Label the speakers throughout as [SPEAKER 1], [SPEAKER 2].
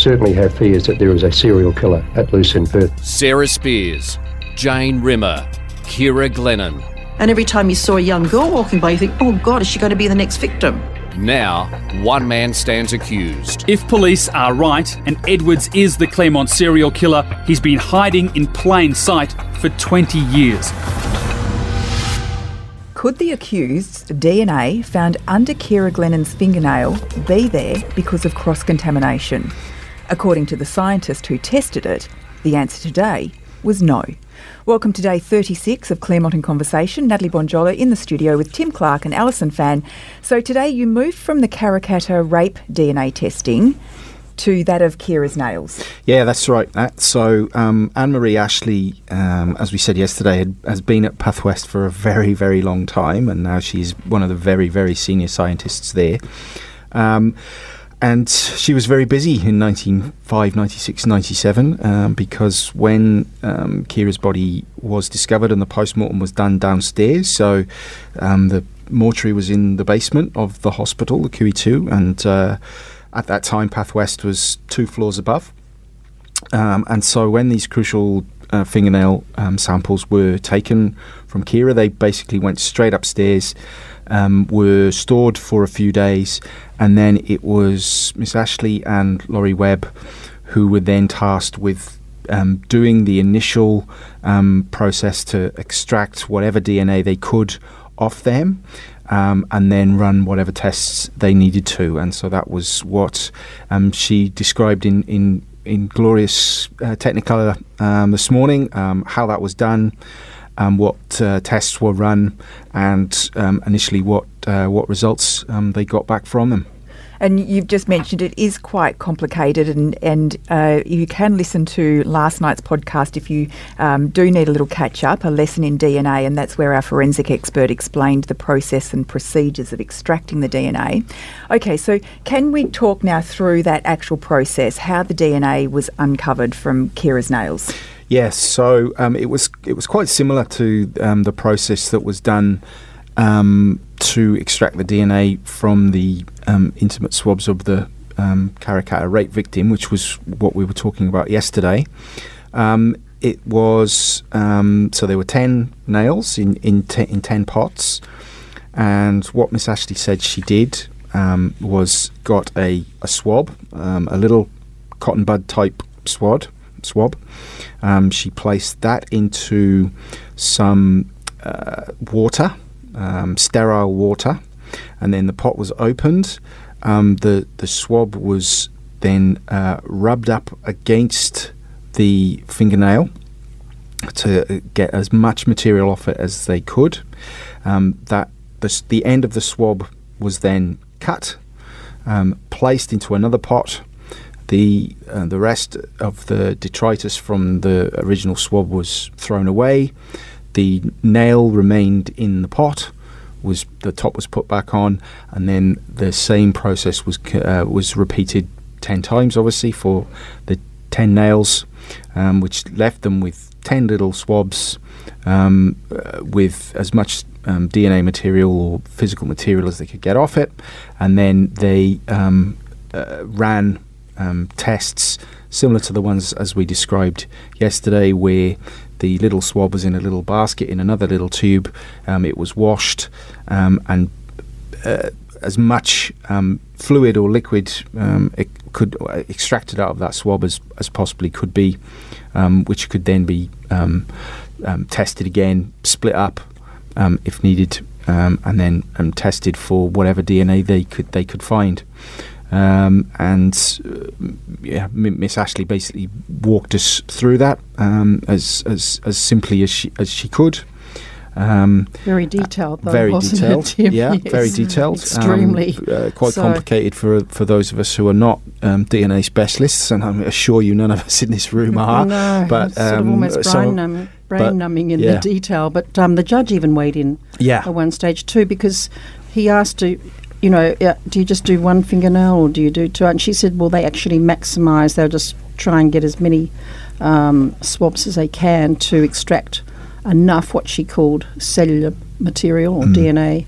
[SPEAKER 1] certainly have fears that there is a serial killer at loose in Perth.
[SPEAKER 2] Sarah Spiers, Jane Rimmer, Ciara Glennon.
[SPEAKER 3] And every time you saw a young girl walking by, you think, oh God, is she going to be the next victim?
[SPEAKER 2] Now, one man stands accused.
[SPEAKER 4] If police are right and Edwards is the Claremont serial killer, he's been hiding in plain sight for 20 years.
[SPEAKER 5] Could the accused's DNA found under Ciara Glennon's fingernail be there because of cross contamination? According to the scientist who tested it, the answer today was no. Welcome to day 36 of Claremont in Conversation. Natalie Bonjolo in the studio with Tim Clark and Alison Fan. So today you moved from the Karrakatta rape DNA testing to that of Ciara's nails.
[SPEAKER 6] Yeah, that's right. So um, Anne Marie Ashley, um, as we said yesterday, had, has been at Pathwest for a very, very long time, and now she's one of the very, very senior scientists there. Um, and she was very busy in 1995, 96, 97 um, because when um, Ciara's body was discovered and the post-mortem was done downstairs, so um, the mortuary was in the basement of the hospital, the QE2, and uh, at that time, Pathwest was two floors above. Um, and so when these crucial uh, fingernail um, samples were taken from Ciara, they basically went straight upstairs um, were stored for a few days, and then it was Miss Ashley and Laurie Webb who were then tasked with um, doing the initial um, process to extract whatever DNA they could off them. Um, and then run whatever tests they needed to, and so that was what um, she described in in, in glorious uh, Technicolor um, this morning. Um, how that was done, um, what uh, tests were run, and um, initially what uh, what results um, they got back from them.
[SPEAKER 5] And you've just mentioned it is quite complicated, and and uh, you can listen to last night's podcast if you um, do need a little catch up, a lesson in DNA, and that's where our forensic expert explained the process and procedures of extracting the DNA. Okay, so can we talk now through that actual process, how the DNA was uncovered from Ciara's nails?
[SPEAKER 6] Yes, so um, it was it was quite similar to um, the process that was done um, to extract the DNA from the um, intimate swabs of the um, Karrakatta rape victim, which was what we were talking about yesterday. Um, it was so there were ten nails in in, te- in ten pots, and what Miss Ashley said she did was got a, a swab, a little cotton bud type swab swab. Um, she placed that into some uh, water, um, sterile water, and then the pot was opened. Um, the the swab was then uh, rubbed up against the fingernail to get as much material off it as they could. Um, that the, the end of the swab was then cut, um, placed into another pot the uh, the rest of the detritus from the original swab was thrown away. The nail remained in the pot. Was the top was put back on, and then the same process was uh, was repeated ten times, obviously for the ten nails, um, which left them with ten little swabs um, uh, with as much um, DNA material or physical material as they could get off it, and then they um, uh, ran um, tests similar to the ones as we described yesterday, where the little swab was in a little basket in another little tube. Um, it was washed um, and uh, as much um, fluid or liquid um, it could uh, extracted out of that swab as, as possibly could be, um, which could then be tested again, split up if needed, and then tested for whatever DNA they could they could find. Um, and uh, yeah, Miss Ashley basically walked us through that um, as, as as simply as she as she could.
[SPEAKER 3] Um, very detailed, though,
[SPEAKER 6] very detailed.
[SPEAKER 3] It,
[SPEAKER 6] yeah,
[SPEAKER 3] yes.
[SPEAKER 6] very detailed.
[SPEAKER 3] Extremely.
[SPEAKER 6] Uh, quite
[SPEAKER 3] so
[SPEAKER 6] complicated for for those of us who are not um, DNA specialists, and I'm assure you none of us in this room are.
[SPEAKER 3] No,
[SPEAKER 6] but
[SPEAKER 3] sort of almost brain,
[SPEAKER 6] so,
[SPEAKER 3] numb, brain
[SPEAKER 6] but,
[SPEAKER 3] numbing in
[SPEAKER 6] yeah.
[SPEAKER 3] the detail. But um, the judge even weighed in
[SPEAKER 6] Yeah.
[SPEAKER 3] at one stage too because he asked to you know, uh, do you just do one fingernail or do you do two? And she said, well, they actually maximise. They'll just try and get as many um, swabs as they can to extract enough what she called cellular material or
[SPEAKER 6] Mm.
[SPEAKER 3] DNA.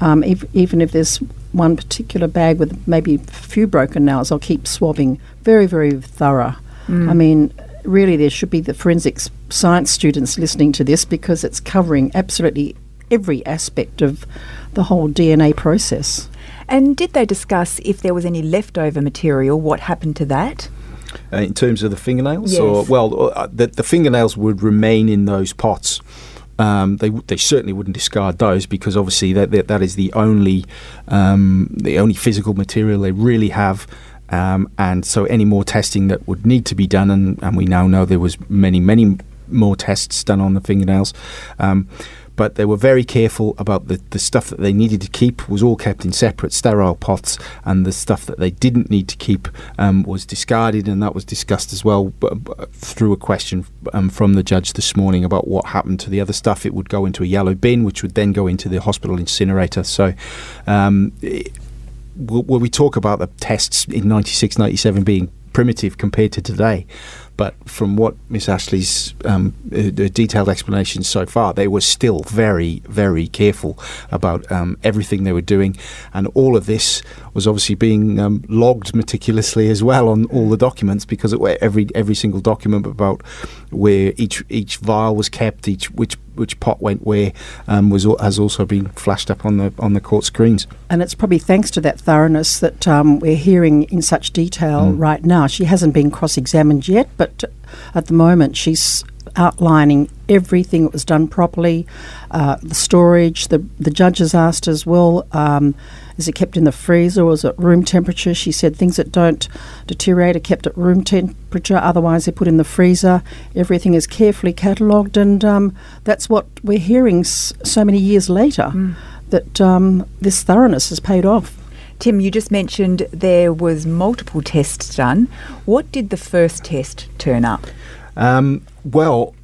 [SPEAKER 3] Um, if, even if there's one particular bag with maybe a few broken nails, I'll keep swabbing. Very, very thorough. I mean, really, there should be the forensics science students listening to this because it's covering absolutely every aspect of the whole DNA process.
[SPEAKER 5] And did they discuss if there was any leftover material, what happened to that?
[SPEAKER 6] Uh, in terms of the fingernails,
[SPEAKER 5] Yes.
[SPEAKER 6] or well, uh, the, the fingernails would remain in those pots. Um, they they certainly wouldn't discard those because obviously that that, that is the only um, the only physical material they really have. Um, and so any more testing that would need to be done, and, and we now know there was many many more tests done on the fingernails. But they were very careful about the, the stuff that they needed to keep was all kept in separate sterile pots and the stuff that they didn't need to keep um, was discarded and that was discussed as well b- b- through a question um, from the judge this morning about what happened to the other stuff. It would go into a yellow bin which would then go into the hospital incinerator. So um, i- w- when we talk about the tests in 96 97 being primitive compared to today but from what Miss Ashley's um, uh, detailed explanations so far, they were still very, very careful about um, everything they were doing, and all of this was obviously being um, logged meticulously as well on all the documents because it, every every single document about where each each vial was kept, each which which pot went where, um, was has also been flashed up on the on the court screens.
[SPEAKER 3] And it's probably thanks to that thoroughness that um, we're hearing in such detail right now. She hasn't been cross examined yet, but at the moment she's outlining everything was done properly, uh, the storage. The, the judge has asked as well um, is it kept in the freezer or is it room temperature? She said things that don't deteriorate are kept at room temperature, otherwise, they're put in the freezer. Everything is carefully catalogued, and um, that's what we're hearing s- so many years later that um, this thoroughness has paid off.
[SPEAKER 5] Tim, you just mentioned there was multiple tests done. What did the first test turn up?
[SPEAKER 6] Um, well,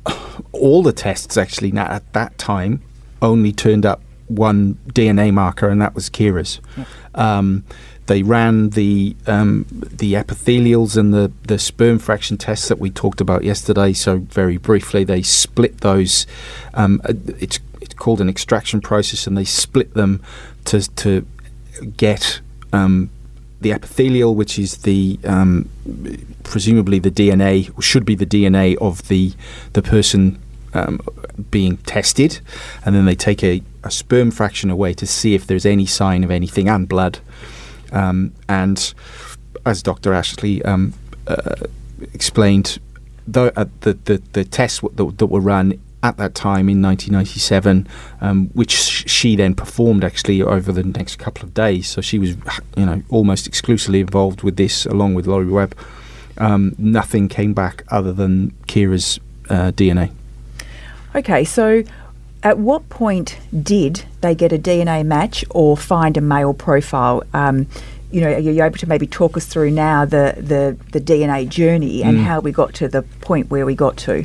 [SPEAKER 6] all the tests actually na- at that time only turned up one DNA marker, and that was Ciara's. Um, they ran the um, the epithelials and the, the sperm fraction tests that we talked about yesterday. So very briefly, they split those. Um, it's it's called an extraction process, and they split them to to get um, the epithelial, which is the um, presumably the DNA should be the DNA of the the person um, being tested, and then they take a, a sperm fraction away to see if there's any sign of anything and blood. Um, and as Dr. Ashley um, uh, explained, the, uh, the, the the tests that, that were run at that time in 1997, um, which sh- she then performed actually over the next couple of days. So she was, you know, almost exclusively involved with this, along with Laurie Webb. Um, nothing came back other than Ciara's uh, DNA.
[SPEAKER 5] Okay, so at what point did they get a DNA match or find a male profile? Um, you know, are you able to maybe talk us through now the, the, the DNA journey and how we got to the point where we got to?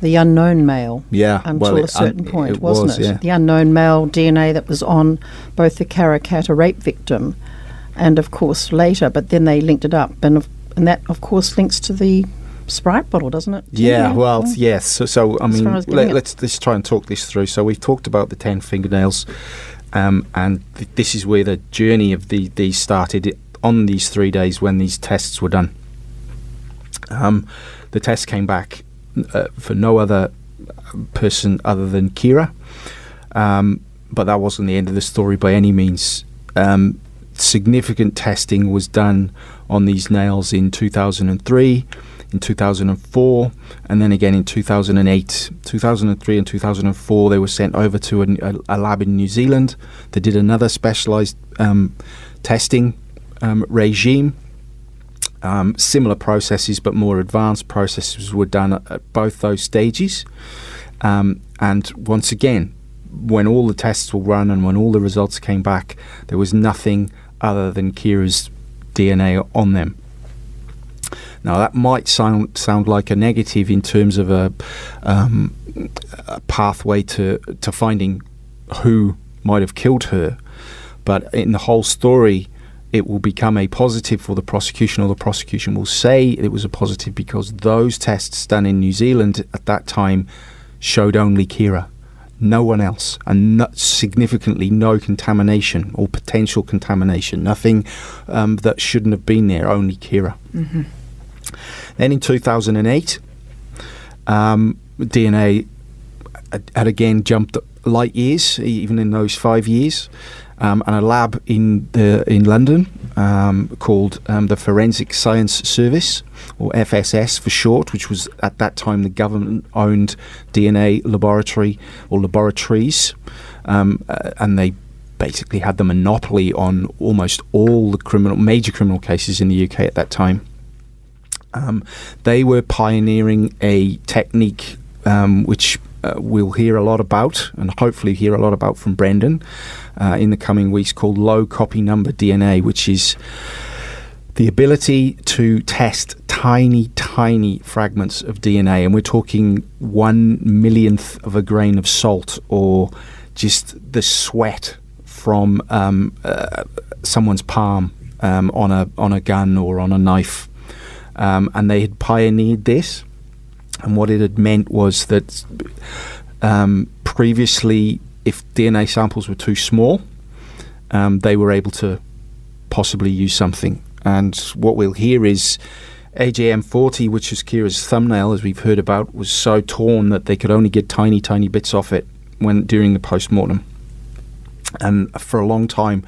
[SPEAKER 3] The unknown male.
[SPEAKER 6] Yeah,
[SPEAKER 3] Until
[SPEAKER 6] well,
[SPEAKER 3] a certain
[SPEAKER 6] un-
[SPEAKER 3] point,
[SPEAKER 6] it
[SPEAKER 3] wasn't
[SPEAKER 6] was,
[SPEAKER 3] it?
[SPEAKER 6] yeah.
[SPEAKER 3] The unknown male DNA that was on both the Karrakatta rape victim and, of course, later, but then they linked it up. And, of, and that, of course, links to the Sprite bottle, doesn't it?
[SPEAKER 6] Yeah, well,
[SPEAKER 3] Mm.
[SPEAKER 6] yes. So, so I mean, let,
[SPEAKER 3] it.
[SPEAKER 6] let's let's try and talk this through. So we've talked about the ten fingernails, um, and th- this is where the journey of the, these started on these three days when these tests were done. Um, the test came back uh, for no other person other than Ciara, um, but that wasn't the end of the story by any means. Um, significant testing was done on these nails in 2003, in 2004, and then again in 2008. 2003 and 2004, they were sent over to a, a lab in New Zealand. They did another specialized um, testing um, regime. Um, similar processes, but more advanced processes were done at, at both those stages. Um, and once again, when all the tests were run and when all the results came back, there was nothing other than Ciara's DNA on them. Now that might sound sound like a negative in terms of a, um, a pathway to to finding who might have killed her, but in the whole story, it will become a positive for the prosecution, or the prosecution will say it was a positive because those tests done in New Zealand at that time showed only Ciara, no one else, and no, significantly no contamination or potential contamination, nothing um, that shouldn't have been there, only Ciara. Then in 2008, um, DNA had, again jumped light years, even in those five years. Um, and a lab in the in London um, called um, the Forensic Science Service, or FSS for short, which was at that time the government-owned DNA laboratory or laboratories, um, uh, and they basically had the monopoly on almost all the criminal major criminal cases in the UK at that time. Um, they were pioneering a technique um, which uh, we'll hear a lot about, and hopefully hear a lot about from Brendan uh, in the coming weeks, called low copy number DNA, which is the ability to test tiny, tiny fragments of DNA, and we're talking one millionth of a grain of salt, or just the sweat from um, uh, someone's palm um, on a on a gun or on a knife um, and they had pioneered this. And what it had meant was that um, previously, if DNA samples were too small, um, they were able to possibly use something. And what we'll hear is AJM 40, which is Ciara's thumbnail, as we've heard about, was so torn that they could only get tiny, tiny bits off it when during the post mortem. And for a long time,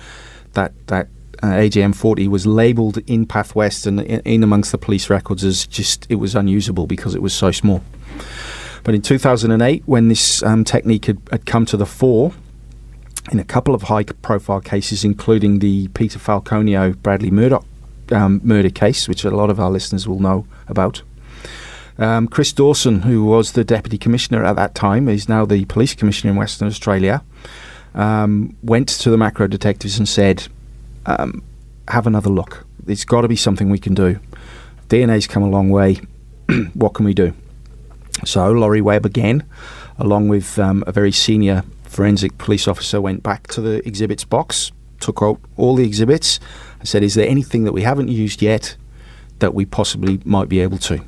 [SPEAKER 6] that that uh, AJM 40 was labelled in Path West and in, in amongst the police records as just it was unusable because it was so small. But in 2008, when this um, technique had, had come to the fore, in a couple of high-profile cases, including the Peter Falconio Bradley Murdoch um, murder case, which a lot of our listeners will know about. Um, Chris Dawson, who was the deputy commissioner at that time, is now the police commissioner in Western Australia. Um, went to the macro detectives and said, um, "Have another look. There's got to be something we can do. DNA's come a long way. what can we do?" So Laurie Webb again, along with um, a very senior forensic police officer, went back to the exhibits box, took out all the exhibits, and said, "Is there anything that we haven't used yet that we possibly might be able to?"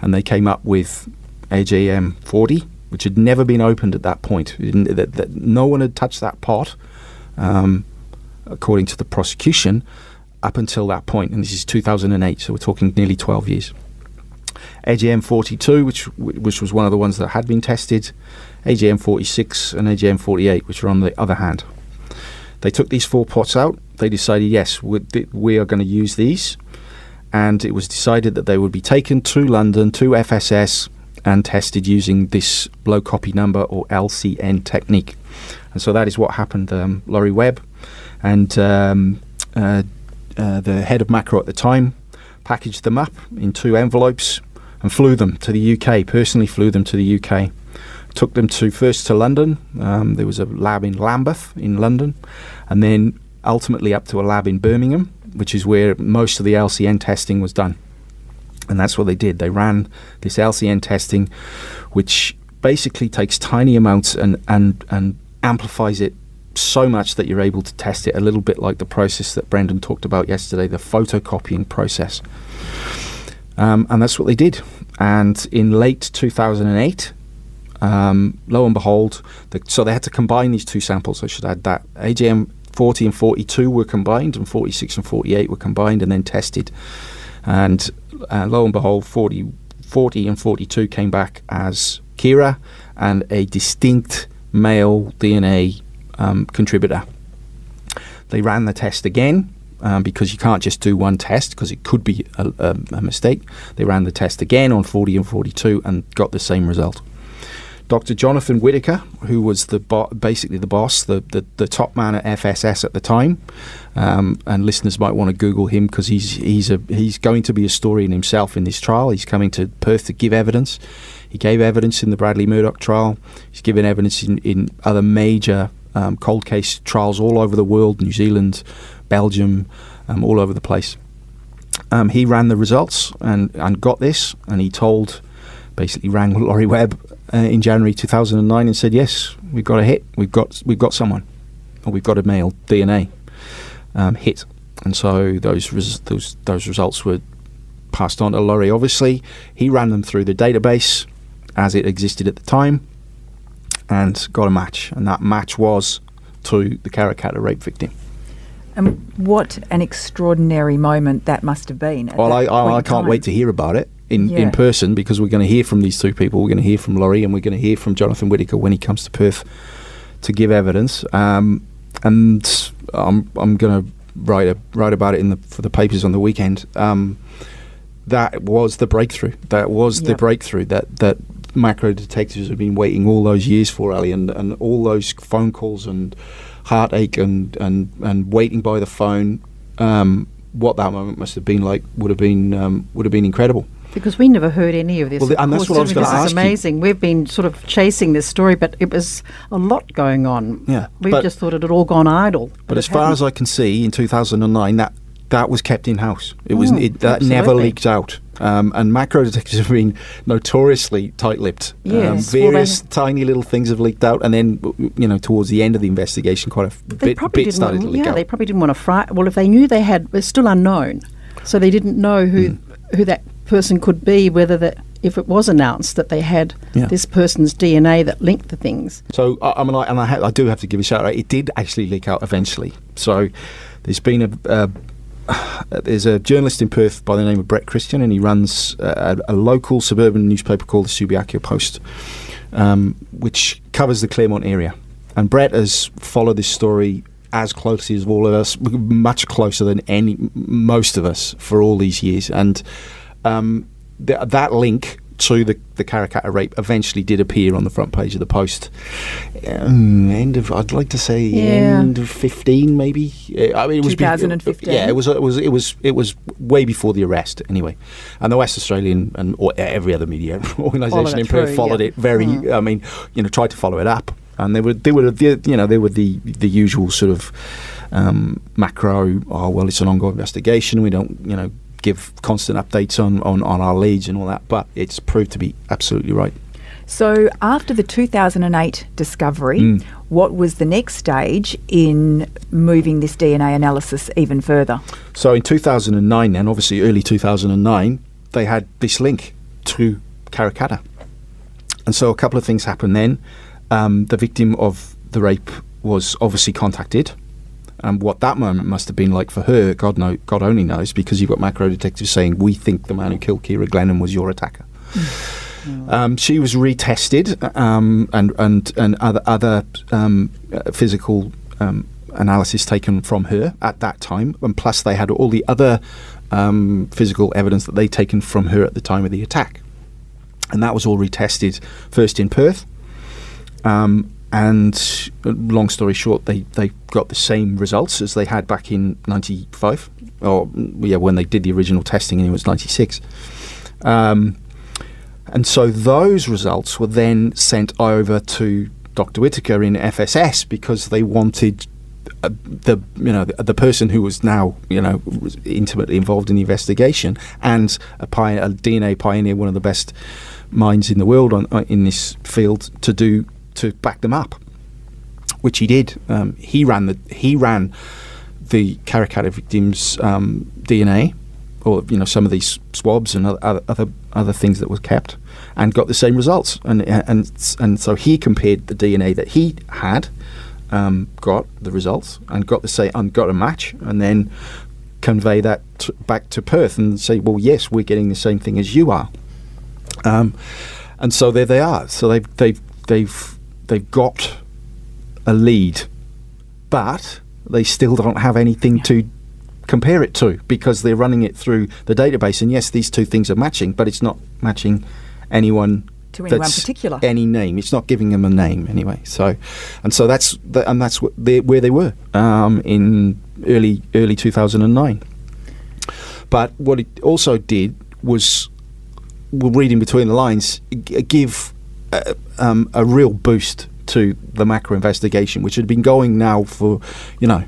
[SPEAKER 6] And they came up with AJM 40, which had never been opened at that point. That, that no one had touched that pot, um, according to the prosecution, up until that point. And this is 2008, so we're talking nearly 12 years. AJM 42, which which was one of the ones that had been tested, AJM 46 and AJM 48, which were on the other hand. They took these four pots out. They decided, yes, we, we are going to use these, and it was decided that they would be taken to London to FSS and tested using this low copy number or LCN technique. And so that is what happened. Um, Laurie Webb and um, uh, uh, the head of macro at the time packaged them up in two envelopes and flew them to the UK. Personally, flew them to the UK. Took them to first to London. Um, there was a lab in Lambeth in London, and then ultimately up to a lab in Birmingham, which is where most of the LCN testing was done. And that's what they did. They ran this LCN testing, which basically takes tiny amounts and, and, and amplifies it so much that you're able to test it a little bit like the process that Brendan talked about yesterday, the photocopying process. Um, and that's what they did. And in late 2008, um, lo and behold, the, so they had to combine these two samples. I should add that AJM 40 and 42 were combined, and 46 and 48 were combined and then tested. And uh, lo and behold, 40, 40 and 42 came back as Ciara and a distinct male DNA um, contributor. They ran the test again um, because you can't just do one test because it could be a, a, a mistake. They ran the test again on 40 and 42 and got the same result. Dr. Jonathan Whitaker, who was the bo- basically the boss, the, the, the top man at FSS at the time, um, and listeners might want to Google him because he's he's a he's going to be a story in himself in this trial. He's coming to Perth to give evidence. He gave evidence in the Bradley Murdoch trial. He's given evidence in, in other major um, cold case trials all over the world, New Zealand, Belgium, um, all over the place. Um, he ran the results and, and got this, and he told, basically rang Laurie Webb uh, in January 2009 and said, "Yes, we've got a hit. We've got we've got someone, or we've got a male DNA um, hit." And so those res- those those results were passed on to Laurie. Obviously, he ran them through the database as it existed at the time, and got a match, and that match was to the Karrakatta rape victim.
[SPEAKER 5] And what an extraordinary moment that must have been.
[SPEAKER 6] Well, I, I, I can't wait to hear about it in,
[SPEAKER 5] Yeah.
[SPEAKER 6] in person because we're going to hear from these two people. We're going to hear from Laurie and we're going to hear from Jonathan Whitaker when he comes to Perth to give evidence. Um, and I'm, I'm going to write a, write about it in the, for the papers on the weekend. Um, that was the breakthrough. That was the breakthrough that, that macro detectives have been waiting all those years for, Ali, and, and all those phone calls and heartache and, and, and waiting by the phone. Um, what that moment must have been like would have been um, would have been incredible.
[SPEAKER 3] Because we never heard any of this.
[SPEAKER 6] Well, and that's what I was gonna
[SPEAKER 3] This
[SPEAKER 6] ask
[SPEAKER 3] is
[SPEAKER 6] you.
[SPEAKER 3] amazing. We've been sort of chasing this story, but it was a lot going on.
[SPEAKER 6] Yeah,
[SPEAKER 3] we just thought it had all gone idle.
[SPEAKER 6] But as far
[SPEAKER 3] hadn't.
[SPEAKER 6] as I can see, in 2009, that that was kept in house. It was
[SPEAKER 3] Mm,
[SPEAKER 6] it, that never leaked out. Um, and macro detectives have been notoriously tight-lipped. Um,
[SPEAKER 3] Yes, well, they-
[SPEAKER 6] various tiny little things have leaked out, and then you know towards the end of the investigation, quite a f- bit, bit started
[SPEAKER 3] want,
[SPEAKER 6] to leak
[SPEAKER 3] yeah,
[SPEAKER 6] out.
[SPEAKER 3] they probably didn't want to fry. Well, if they knew they had, it's still unknown, so they didn't know who
[SPEAKER 6] Mm.
[SPEAKER 3] who that person could be. Whether that if it was announced that they had
[SPEAKER 6] Yeah.
[SPEAKER 3] this person's DNA that linked the things.
[SPEAKER 6] So I, I mean, I, and I, ha- I do have to give a shout out. It did actually leak out eventually. So there's been a. Uh, there's a journalist in Perth by the name of Brett Christian, and he runs a, a local suburban newspaper called the Subiaco Post, um, which covers the Claremont area. And Brett has followed this story as closely as all of us, much closer than any most of us for all these years. And um, th- that link to the the Karrakatta rape eventually did appear on the front page of the Post. Um, end of, I'd like to say
[SPEAKER 3] Yeah.
[SPEAKER 6] end of fifteen, maybe. Uh, I mean, it was be- yeah, it was. It was. It was. It was way before the arrest, anyway. And the West Australian and or every other media organisation in Perth followed
[SPEAKER 3] yeah.
[SPEAKER 6] it very.
[SPEAKER 3] Mm.
[SPEAKER 6] I mean, you know, tried to follow it up, and they were they were the you know they were the the usual sort of um, macro. Oh well, it's an ongoing investigation. We don't you know give constant updates on, on on our leads and all that. But it's proved to be absolutely right.
[SPEAKER 5] So, after the 2008 discovery,
[SPEAKER 6] Mm.
[SPEAKER 5] what was the next stage in moving this DNA analysis even further?
[SPEAKER 6] So in 2009, then obviously early 2009, they had this link to Karrakatta, and so a couple of things happened then. Um, the victim of the rape was obviously contacted, and what that moment must have been like for her, God know, God only knows, because you've got macro detectives saying we think the man who killed Ciara Glennon was your attacker. Um, she was retested, um, and and and other other um, physical um, analysis taken from her at that time, and plus they had all the other um, physical evidence that they'd taken from her at the time of the attack, and that was all retested first in Perth. And uh, long story short, they, they got the same results as they had back in '95, or yeah, when they did the original testing, and it was '96. Um, and so those results were then sent over to Dr. Whitaker in FSS because they wanted uh, the you know the, the person who was now you know intimately involved in the investigation and a, pi- a DNA pioneer, one of the best minds in the world on, uh, in this field, to do to back them up, which he did. Um, he ran the he ran the Karrakatta victims' um, DNA, or you know some of these swabs and other other other things that was kept, and got the same results. And and and so he compared the DNA that he had, um, got the results, and got the say and got a match, and then convey that t- back to Perth and say, well, yes, we're getting the same thing as you are. Um, and so there they are. So they've they've they've they've got a lead, but they still don't have anything to compare it to because they're running it through the database. And yes, these two things are matching, but it's not matching anyone
[SPEAKER 5] To anyone particular.
[SPEAKER 6] any name. It's not giving them a name anyway. So, and so that's the, and that's they, where they were um, in early early two thousand and nine. But what it also did was, well, reading between the lines, give a, um, a real boost to the macro investigation, which had been going now for, you know,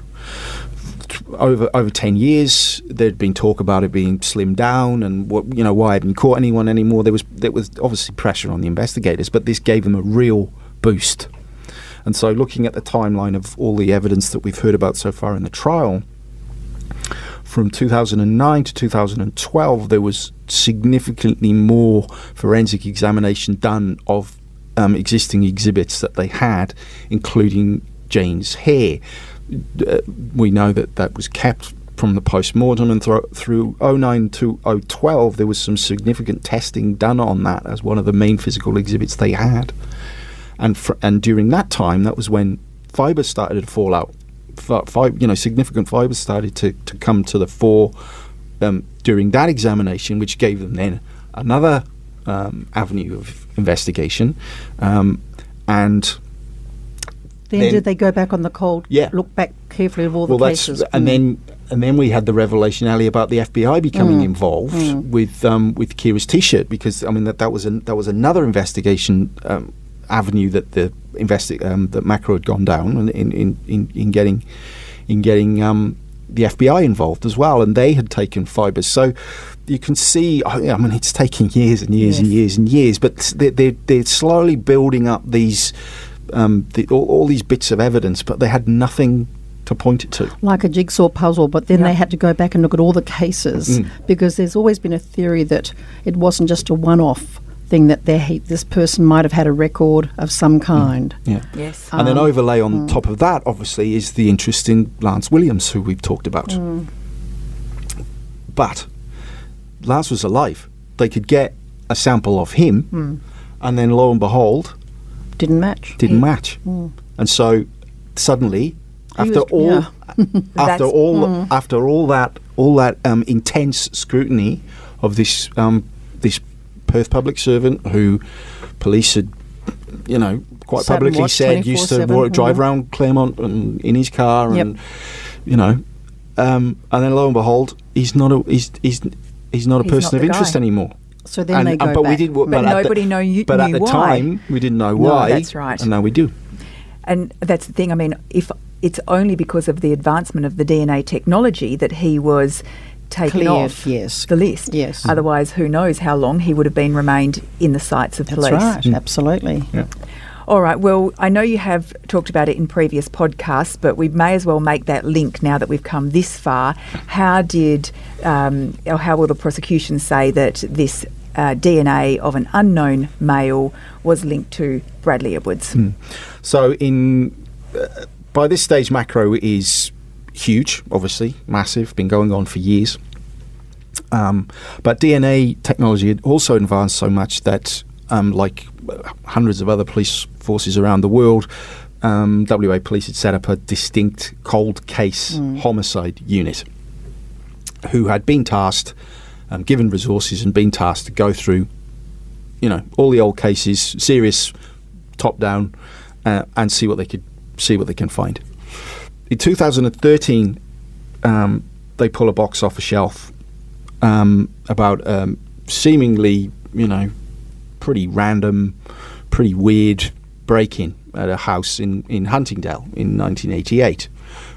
[SPEAKER 6] over over ten years. There'd been talk about it being slimmed down, and what you know why I hadn't caught anyone anymore. There was there was obviously pressure on the investigators, but this gave them a real boost. And so, looking at the timeline of all the evidence that we've heard about so far in the trial, from 2009 to 2012, there was significantly more forensic examination done of um, existing exhibits that they had, including Jane's hair. Uh, we know that that was kept from the post-mortem and thro- through 09 to 012 there was some significant testing done on that as one of the main physical exhibits they had and fr- and during that time that was when fibers started to fall out Fi- fi- you know significant fibers started to, to come to the fore um, during that examination which gave them then another um, avenue of investigation um, and
[SPEAKER 3] Then,
[SPEAKER 6] Then-
[SPEAKER 3] did they go back on the cold?
[SPEAKER 6] Yeah.
[SPEAKER 3] Look back carefully at all
[SPEAKER 6] well,
[SPEAKER 3] the
[SPEAKER 6] that's
[SPEAKER 3] cases.
[SPEAKER 6] and
[SPEAKER 3] Mm.
[SPEAKER 6] then and then we had the revelation, Ali, about the FBI becoming
[SPEAKER 3] Mm.
[SPEAKER 6] involved with um, with Ciara's T-shirt because I mean that that was an, that was another investigation um, avenue that the investi- um, that Macro had gone down in in, in, in getting in getting um, the FBI involved as well, and they had taken fibres. So you can see, I I mean, it's taking years and years and years and years, but they're, they're, they're slowly building up these um, the, all, all these bits of evidence, but they had nothing to point it to.
[SPEAKER 3] like a jigsaw puzzle, but then
[SPEAKER 5] Yeah.
[SPEAKER 3] they had to go back and look at all the cases
[SPEAKER 6] Mm.
[SPEAKER 3] because there's always been a theory that it wasn't just a one-off thing that there, this person might have had a record of some kind.
[SPEAKER 6] Yeah.
[SPEAKER 5] Yes.
[SPEAKER 6] And then
[SPEAKER 3] Um,
[SPEAKER 6] overlay on top of that, obviously, is the interest in Lance Williams, who we've talked about.
[SPEAKER 3] Mm.
[SPEAKER 6] But Lance was alive. They could get a sample of him,
[SPEAKER 3] Mm.
[SPEAKER 6] and then lo and behold,
[SPEAKER 3] Didn't match.
[SPEAKER 6] didn't match.
[SPEAKER 3] Mm.
[SPEAKER 6] And so suddenly,
[SPEAKER 3] He
[SPEAKER 6] after
[SPEAKER 3] was-
[SPEAKER 6] all,
[SPEAKER 3] yeah.
[SPEAKER 6] after all,
[SPEAKER 3] Mm.
[SPEAKER 6] after all that, all that um, intense scrutiny of this um, this Perth public servant who police had, you know, quite publicly said used to
[SPEAKER 3] 24/7,
[SPEAKER 6] drive
[SPEAKER 3] mm.
[SPEAKER 6] around Claremont and in his car,
[SPEAKER 3] Yep.
[SPEAKER 6] and you know, um, and then lo and behold, he's not a he's he's he's not a
[SPEAKER 5] He's
[SPEAKER 6] person
[SPEAKER 5] not
[SPEAKER 6] of interest
[SPEAKER 5] guy.
[SPEAKER 6] anymore.
[SPEAKER 3] So then
[SPEAKER 6] And-
[SPEAKER 3] they go
[SPEAKER 6] and- but
[SPEAKER 3] back.
[SPEAKER 6] we did,
[SPEAKER 5] But
[SPEAKER 6] but at the-
[SPEAKER 5] nobody know you-
[SPEAKER 6] But at the
[SPEAKER 5] why.
[SPEAKER 6] time, we didn't know why.
[SPEAKER 5] No,
[SPEAKER 6] why.
[SPEAKER 5] that's right.
[SPEAKER 6] And now we do.
[SPEAKER 5] And that's the thing. I mean, if it's only because of the advancement of the DNA technology that he was taken
[SPEAKER 3] Cleared,
[SPEAKER 5] off
[SPEAKER 3] yes.
[SPEAKER 5] the list.
[SPEAKER 3] Yes.
[SPEAKER 5] Otherwise, who knows how long he would have been remained in the sights of
[SPEAKER 3] That's
[SPEAKER 5] police.
[SPEAKER 3] right, mm. absolutely.
[SPEAKER 6] Yeah.
[SPEAKER 5] All right. Well, I know you have talked about it in previous podcasts, but we may as well make that link now that we've come this far. How did, um, or how will the prosecution say that this uh, DNA of an unknown male was linked to Bradley Edwards?
[SPEAKER 6] So in uh, by this stage, macro is huge, obviously massive, been going on for years. Um, but DNA technology had also advanced so much that, um, like hundreds of other police forces around the world, um, WA Police had set up a distinct cold case homicide unit who had been tasked, um, given resources, and been tasked to go through, you know, all the old cases, serious, top down, uh, and see what they could see what they can find. In 2013, um, they pull a box off a shelf um, about um, seemingly, you know, pretty random, pretty weird break-in at a house in, in Huntingdale in 1988,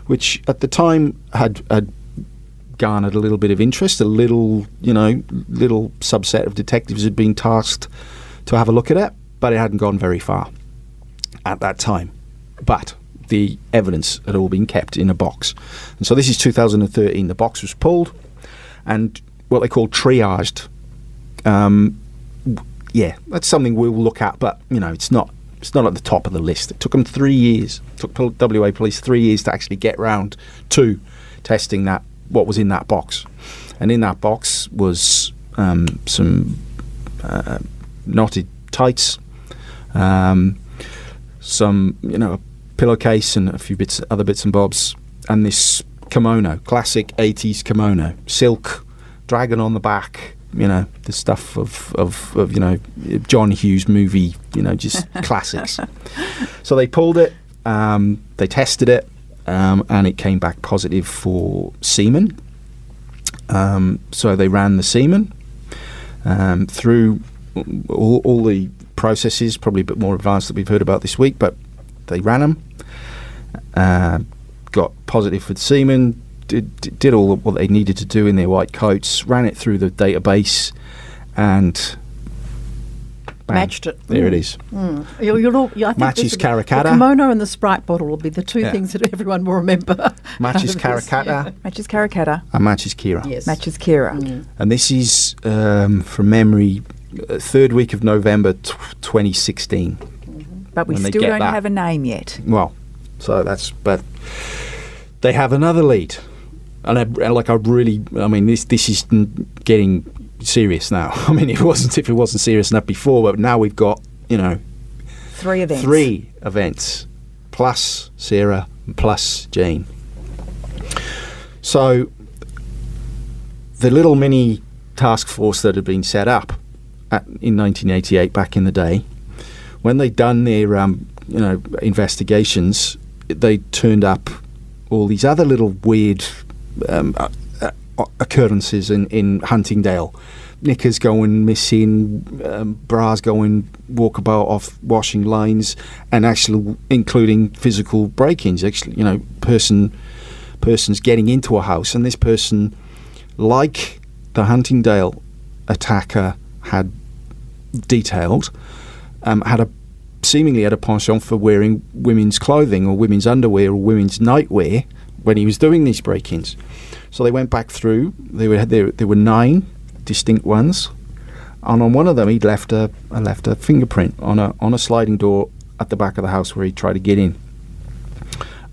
[SPEAKER 6] which at the time had, had garnered a little bit of interest. A little, you know, little subset of detectives had been tasked to have a look at it, but it hadn't gone very far at that time. But the evidence had all been kept in a box. And so this is 2013. The box was pulled and what they call triaged. Um, yeah, that's something we'll look at, but you know, it's not it's not at the top of the list. It took them three years. It took WA Police three years to actually get round to testing that what was in that box, and in that box was um, some uh, knotted tights, um, some you know a pillowcase and a few bits other bits and bobs, and this kimono, classic '80s kimono, silk, dragon on the back. You know the stuff of, of, of you know John Hughes movie. You know just classics. So they pulled it, um, they tested it, um, and it came back positive for semen. Um, so they ran the semen um, through all, all the processes, probably a bit more advanced that we've heard about this week, but they ran them, uh, got positive for the semen, did, did did all what they needed to do in their white coats, ran it through the database, and bang,
[SPEAKER 3] Matched it.
[SPEAKER 6] There it is.
[SPEAKER 3] Mm. You'll, you'll all, yeah, I think
[SPEAKER 6] Matches
[SPEAKER 3] this will. The kimono and the Sprite bottle will be the two
[SPEAKER 6] Yeah.
[SPEAKER 3] things that everyone will remember.
[SPEAKER 6] Matches
[SPEAKER 3] out of this,
[SPEAKER 6] Karrakatta
[SPEAKER 5] Matches Karrakatta,
[SPEAKER 6] and matches Ciara.
[SPEAKER 3] Yes.
[SPEAKER 5] matches Ciara.
[SPEAKER 6] And this is, um, from memory, uh, third week of November t- 2016.
[SPEAKER 5] But we
[SPEAKER 6] when
[SPEAKER 5] still don't
[SPEAKER 6] that.
[SPEAKER 5] have a name yet.
[SPEAKER 6] Well, so that's but they have another lead, and, I, and like I really, I mean this this is getting serious now. I mean it wasn't if it wasn't serious enough before, but now we've got you know
[SPEAKER 5] Three events.
[SPEAKER 6] three events plus Sarah plus Jane. So the little mini task force that had been set up at, in 1988 back in the day, when they'd done their um, you know investigations, they turned up all these other little weird um, uh, uh, occurrences in, in Huntingdale. Knickers going missing, um, bras going walkabout off washing lines, and actually including physical break-ins. Actually, you know, person persons getting into a house, and this person, like the Huntingdale attacker had detailed, um, had a seemingly had a penchant for wearing women's clothing or women's underwear or women's nightwear when he was doing these break-ins. So they went back through. They were there. There were nine distinct ones, and on one of them he'd left a, a left a fingerprint on a on a sliding door at the back of the house where he tried to get in.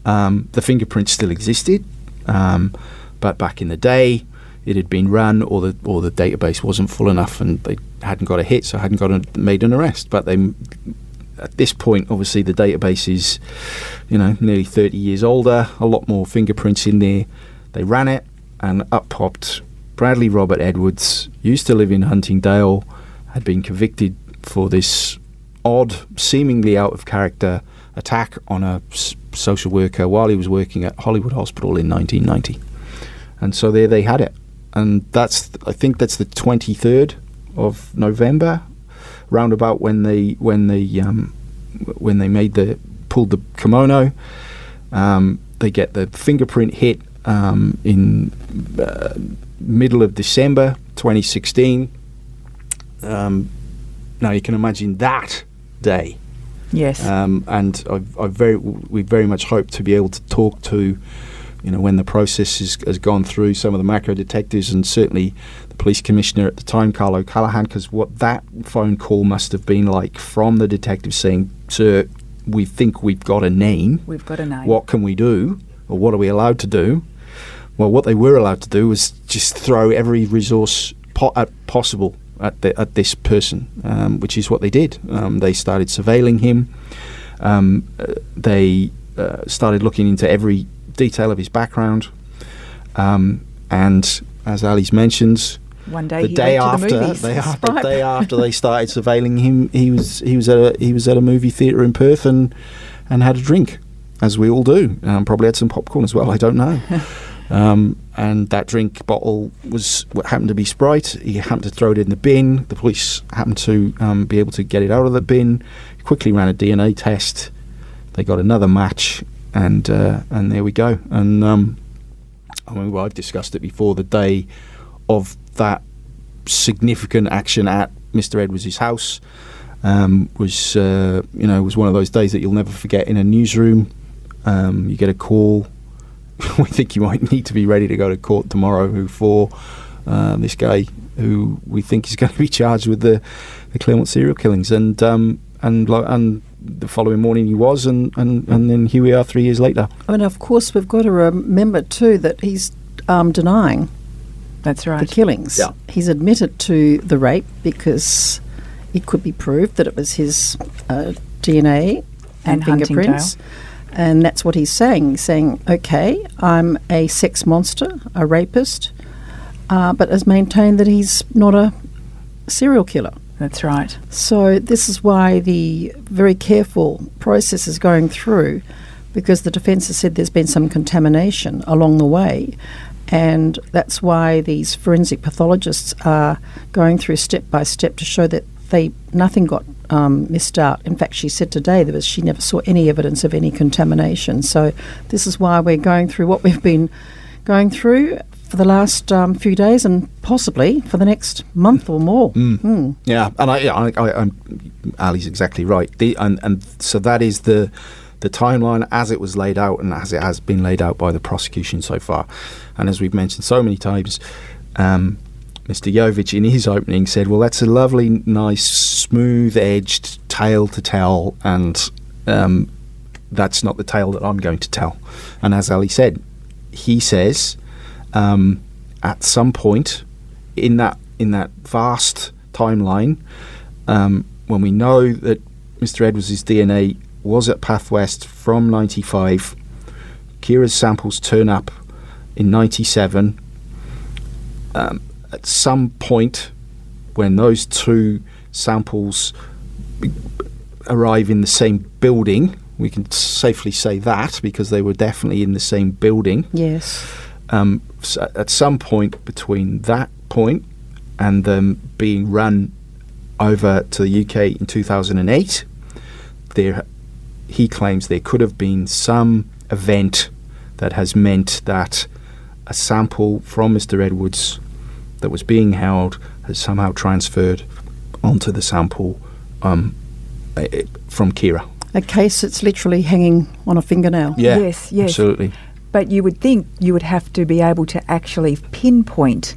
[SPEAKER 6] Um, the fingerprint still existed, um, but back in the day, it had been run, or the or the database wasn't full enough, and they hadn't got a hit, so hadn't got a, made an arrest. But they, at this point, obviously the database is, you know, nearly thirty years older, a lot more fingerprints in there. They ran it, and up popped Bradley Robert Edwards. Used to live in Huntingdale, had been convicted for this odd, seemingly out of character attack on a s- social worker while he was working at Hollywood Hospital in 1990. And so there they had it. And that's, I think that's the 23rd of November, round about when they, when they, um, when they made the, pulled the kimono. Um, they get the fingerprint hit um, in uh, middle of December 2016. Um, now you can imagine that day
[SPEAKER 5] Yes.
[SPEAKER 6] um, and I, I very, we very much hope to be able to talk to, you know, when the process is, has gone through some of the macro detectives and certainly the police commissioner at the time, Karl O'Callaghan, because what that phone call must have been like from the detective saying, "Sir, we think we've got a name.
[SPEAKER 5] We've got a name.
[SPEAKER 6] What can we do, or what are we allowed to do?" Well, what they were allowed to do was just throw every resource po- at possible at the, at this person, um, which is what they did. Um, they started surveilling him. Um, uh, they uh, started looking into every detail of his background, um, and as Ali's mentioned,
[SPEAKER 5] One day
[SPEAKER 6] the
[SPEAKER 5] he
[SPEAKER 6] day
[SPEAKER 5] to the
[SPEAKER 6] after,
[SPEAKER 5] movies.
[SPEAKER 6] they,
[SPEAKER 5] That's
[SPEAKER 6] the day after they started surveilling him, he was he was at a he was at a movie theater in Perth and and had a drink, as we all do. Um, probably had some popcorn as well. I don't know. Um, and that drink bottle was what happened to be Sprite. He happened to throw it in the bin. The police happened to um, be able to get it out of the bin. Quickly ran a DNA test. They got another match, and uh, and there we go. And um, I mean, well, I've discussed it before. The day of that significant action at Mr. Edwards' house um, was, uh, you know, was one of those days that you'll never forget in a newsroom. Um, you get a call. we think you might need to be ready to go to court tomorrow. Who for uh, this guy who we think is going to be charged with the, the Claremont serial killings, and um, and and the following morning he was, and, and, and then here we are three years later.
[SPEAKER 3] And of course, we've got to remember too that he's um, denying
[SPEAKER 5] That's right.
[SPEAKER 3] the killings.
[SPEAKER 6] Yeah.
[SPEAKER 3] He's admitted to the rape because it could be proved that it was his uh, DNA and,
[SPEAKER 5] And
[SPEAKER 3] fingerprints. And that's what he's saying. He's saying, okay, I'm a sex monster, a rapist, uh, but has maintained that he's not a serial killer.
[SPEAKER 5] That's right.
[SPEAKER 3] So this is why the very careful process is going through, because the defence has said there's been some contamination along the way, and that's why these forensic pathologists are going through step by step to show that they nothing got um, missed out. In fact, she said today that she never saw any evidence of any contamination. So this is why we're going through what we've been going through for the last um, few days and possibly for the next month or more. Hmm.
[SPEAKER 6] Yeah, and I, yeah, I, I, Ali's exactly right. The, and and so that is the the timeline as it was laid out and as it has been laid out by the prosecution so far. And as we've mentioned so many times, um, Mr. Yovich, in his opening, said, "Well, that's a lovely, nice, smooth-edged tale to tell, and um, that's not the tale that I'm going to tell." And as Ali said, he says, um, at some point in that in that vast timeline, um, when we know that Mr. Edwards' DNA was at Pathwest from '95, Ciara's samples turn up in '97. Um, at some point, when those two samples arrive in the same building, we can safely say that because they were definitely in the same building.
[SPEAKER 3] Yes.
[SPEAKER 6] Um, so at some point between that point and them being run over to the UK in 2008, there he claims there could have been some event that has meant that a sample from Mr. Edwards that was being held has somehow transferred onto the sample um, from Ciara.
[SPEAKER 3] A case that's literally hanging on a fingernail.
[SPEAKER 6] Yeah,
[SPEAKER 5] Yes, yes.
[SPEAKER 6] absolutely.
[SPEAKER 5] But you would think you would have to be able to actually pinpoint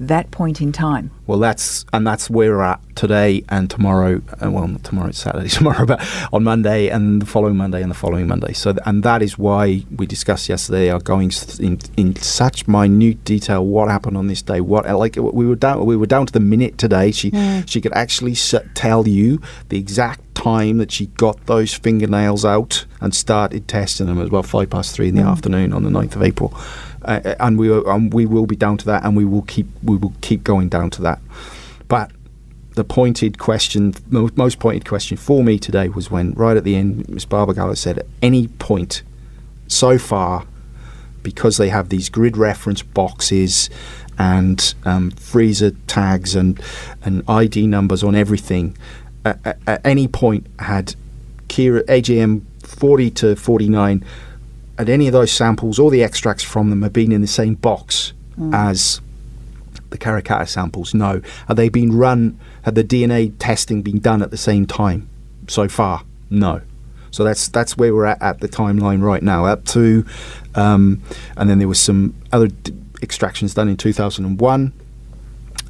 [SPEAKER 5] that point in time.
[SPEAKER 6] Well, that's and that's where we're at today and tomorrow. Uh, well, not tomorrow; it's Saturday. Tomorrow, but on Monday and the following Monday and the following Monday. So, and that is why we discussed yesterday are going in in such minute detail what happened on this day. What like we were down we were down to the minute today. She she could actually tell you the exact time that she got those fingernails out and started testing them as well. five past three in the afternoon on the 9th of April. Uh, uh, and we um, we will be down to that, and we will keep we will keep going down to that. But the pointed question, most, pointed question for me today was when right at the end, Miss Barbagallo said, at any point so far, because they have these grid reference boxes and um, freezer tags and and ID numbers on everything, at, at, at any point had Ciara AJM 40 to 49 had any of those samples or the extracts from them have been in the same box as the Karrakatta samples? No. Have they been run? Had the DNA testing been done at the same time so far? No. So that's that's where we're at at the timeline right now. Up to, um, and then there was some other d- extractions done in 2001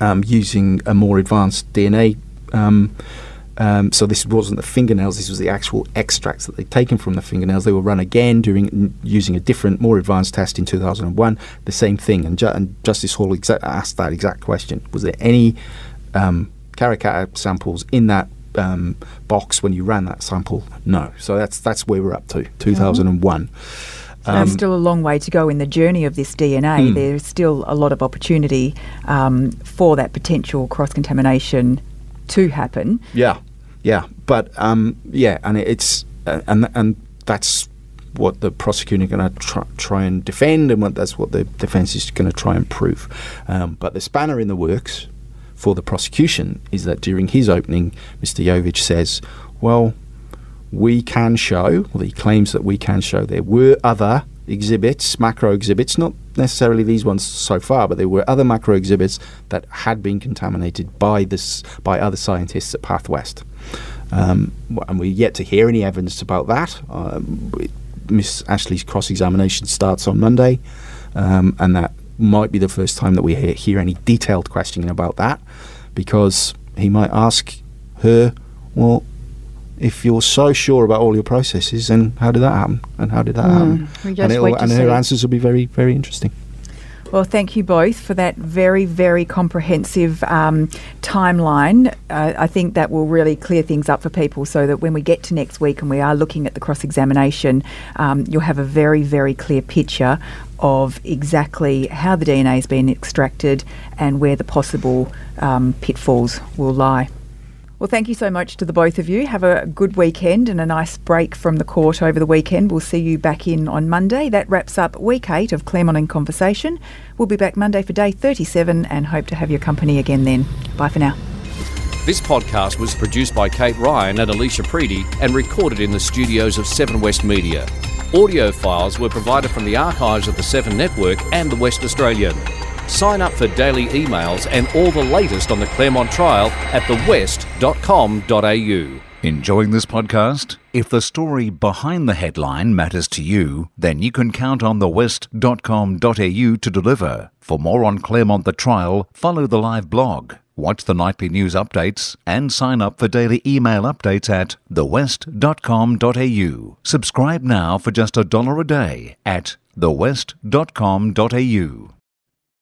[SPEAKER 6] um, using a more advanced DNA. Um, um, so this wasn't the fingernails; this was the actual extracts that they'd taken from the fingernails. They were run again during using a different, more advanced test in 2001. The same thing, and, ju- and Justice Hall exa- asked that exact question: Was there any um, Karrakatta samples in that um, box when you ran that sample? No. So that's that's where we're up to 2001.
[SPEAKER 5] So there's still a long way to go in the journey of this DNA.
[SPEAKER 6] Hmm.
[SPEAKER 5] There's still a lot of opportunity um, for that potential cross contamination to happen.
[SPEAKER 6] Yeah, yeah, but um, yeah, and it's uh, and and that's what the prosecutor are going to try, try and defend, and what that's what the defence is going to try and prove. Um, but the spanner in the works for the prosecution is that during his opening, Mr. Yovich says, "Well, we can show, well, he claims that we can show there were other exhibits, macro exhibits, not necessarily these ones so far, but there were other macro exhibits that had been contaminated by this by other scientists at Pathwest. Um, and we're yet to hear any evidence about that. Um, Miss Ashley's cross-examination starts on Monday, um, and that might be the first time that we hear, hear any detailed questioning about that, because he might ask her, well, if you're so sure about all your processes, then how did that happen? And how did that happen? and it'll-
[SPEAKER 3] wait to
[SPEAKER 6] and her
[SPEAKER 3] see.
[SPEAKER 6] answers will be very, very interesting.
[SPEAKER 5] Well, thank you both for that very, very comprehensive um, timeline. Uh, I think that will really clear things up for people so that when we get to next week and we are looking at the cross examination, um, you'll have a very, very clear picture of exactly how the DNA has been extracted and where the possible um, pitfalls will lie. Well, thank you so much to the both of you. Have a good weekend and a nice break from the court over the weekend. We'll see you back in on Monday. That wraps up week eight of Claremont in Conversation. We'll be back Monday for day 37 and hope to have your company again then. Bye for now.
[SPEAKER 2] This podcast was produced by Kate Ryan and Alicia Preedy and recorded in the studios of Seven West Media. Audio files were provided from the archives of the Seven Network and the West Australian. Sign up for daily emails and all the latest on the Claremont trial at thewest.com.au.
[SPEAKER 7] Enjoying this podcast? If the story behind the headline matters to you, then you can count on thewest.com.au to deliver. For more on Claremont the Trial, follow the live blog, watch the nightly news updates, and sign up for daily email updates at thewest.com.au. Subscribe now for just a dollar a day at thewest.com.au.